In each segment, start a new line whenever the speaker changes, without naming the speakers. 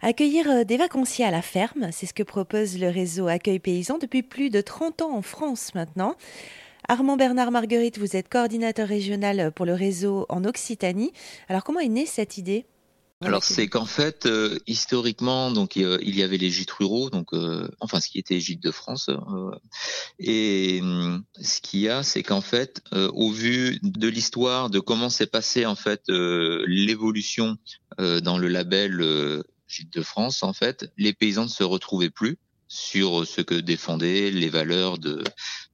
Accueillir euh, des vacanciers à la ferme, c'est ce que propose le réseau Accueil Paysan depuis plus de 30 ans en France maintenant. Armand Bernard Marguerite, vous êtes coordinateur régional pour le réseau en Occitanie. Alors comment est née cette idée?
Alors c'est qu'en fait euh, historiquement il y avait les gîtes ruraux donc euh, enfin ce qui était les gîtes de France et ce qu'il y a c'est qu'en fait au vu de l'histoire de comment s'est passé en fait l'évolution dans le label De France, en fait, les paysans ne se retrouvaient plus sur ce que défendaient les valeurs de,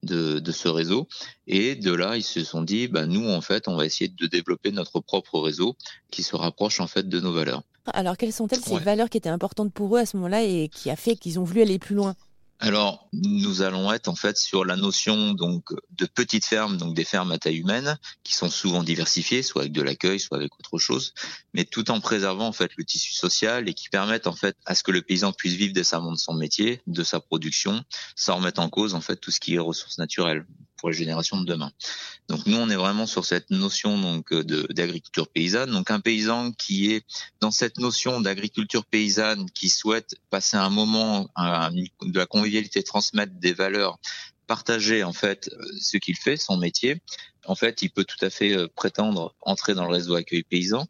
de, ce réseau. Et de là, ils se sont dit, bah, nous, en fait, on va essayer de développer notre propre réseau qui se rapproche, en fait, de nos valeurs.
Alors, quelles sont-elles ces valeurs qui étaient importantes pour eux à ce moment-là et qui a fait qu'ils ont voulu aller plus loin?
Alors, nous allons être en fait sur la notion donc de petites fermes, donc des fermes à taille humaine, qui sont souvent diversifiées, soit avec de l'accueil, soit avec autre chose, mais tout en préservant en fait le tissu social et qui permettent en fait à ce que le paysan puisse vivre décemment de son métier, de sa production, sans remettre en cause en fait tout ce qui est ressources naturelles pour les générations de demain. Donc nous, on est vraiment sur cette notion donc d'agriculture paysanne. Donc un paysan qui est dans cette notion d'agriculture paysanne, qui souhaite passer un moment de la convivialité, transmettre des valeurs, partager en fait ce qu'il fait, son métier. En fait, il peut tout à fait euh, prétendre entrer dans le réseau accueil paysan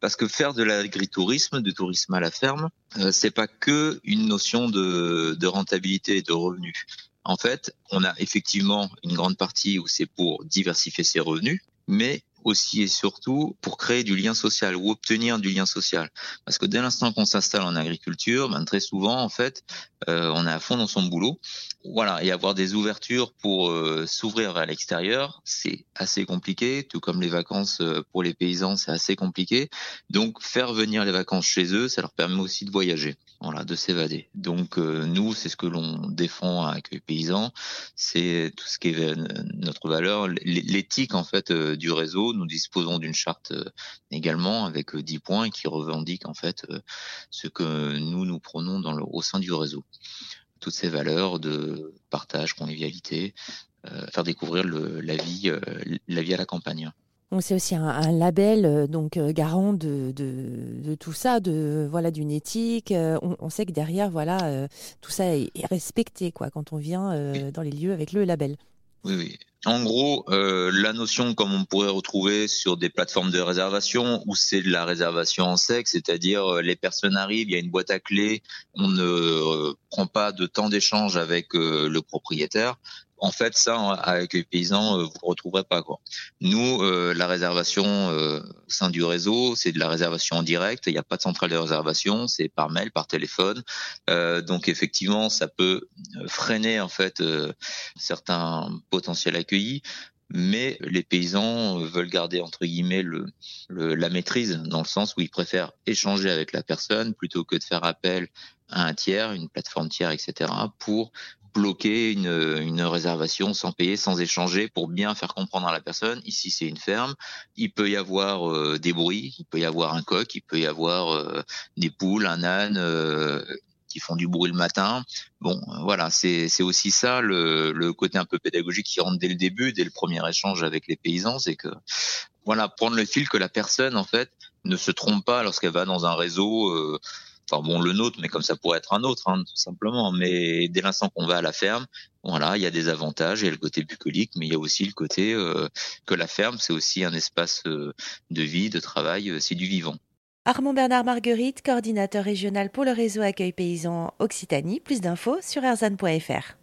parce que faire de l'agritourisme, du tourisme à la ferme, euh, c'est pas que une notion de, de rentabilité et de revenus. En fait, on a effectivement une grande partie où c'est pour diversifier ses revenus, mais aussi et surtout pour créer du lien social ou obtenir du lien social. Parce que dès l'instant qu'on s'installe en agriculture, ben très souvent en fait, euh, on est à fond dans son boulot. Voilà, et avoir des ouvertures pour euh, s'ouvrir vers l'extérieur, c'est assez compliqué. Tout comme les vacances euh, pour les paysans, c'est assez compliqué. Donc faire venir les vacances chez eux, ça leur permet aussi de voyager, voilà, de s'évader. Donc nous, c'est ce que l'on défend à Accueil Paysan, c'est tout ce qui est notre valeur, l'éthique en fait du réseau nous disposons d'une charte euh, également avec 10 euh, points qui revendique en fait euh, ce que nous nous prenons dans le, au sein du réseau. Toutes ces valeurs de partage, convivialité, faire découvrir le, la vie, la vie à la campagne.
C'est aussi un, label donc garant de, de, tout ça, de voilà d'une éthique. On, sait que derrière voilà tout ça est, respecté quoi quand on vient dans les lieux avec le label.
Oui, oui. En gros, euh, la notion comme on pourrait retrouver sur des plateformes de réservation où c'est de la réservation en sec, c'est-à-dire euh, les personnes arrivent, il y a une boîte à clés, on ne euh, prend pas de temps d'échange avec le propriétaire, en fait, ça, avec les paysans, euh, vous ne retrouverez pas. Quoi. Nous, euh, la réservation euh, au sein du réseau, c'est de la réservation en direct. Il n'y a pas de centrale de réservation, c'est par mail, par téléphone. donc, effectivement, ça peut freiner en fait certains potentiels accueillis mais les paysans veulent garder entre guillemets le, la maîtrise dans le sens où ils préfèrent échanger avec la personne plutôt que de faire appel à un tiers, une plateforme tiers, etc., pour bloquer une, une, réservation sans payer, sans échanger, pour bien faire comprendre à la personne, ici c'est une ferme, il peut y avoir euh, des bruits, il peut y avoir un coq, il peut y avoir euh, des poules, un âne euh, qui font du bruit le matin. Bon, voilà, c'est aussi ça le, le, côté un peu pédagogique qui rentre dès le début, dès le premier échange avec les paysans, c'est que voilà, prendre le fil que la personne en fait ne se trompe pas lorsqu'elle va dans un réseau enfin bon le nôtre, mais comme ça pourrait être un autre, hein, tout simplement. Mais dès l'instant qu'on va à la ferme, voilà, il y a des avantages, il y a le côté bucolique, mais il y a aussi le côté euh, que la ferme, c'est aussi un espace euh, de vie, de travail, euh, c'est du vivant.
Armand Bernard Marguerite, coordinateur régional pour le réseau Accueil Paysan Occitanie. Plus d'infos sur erzan.fr.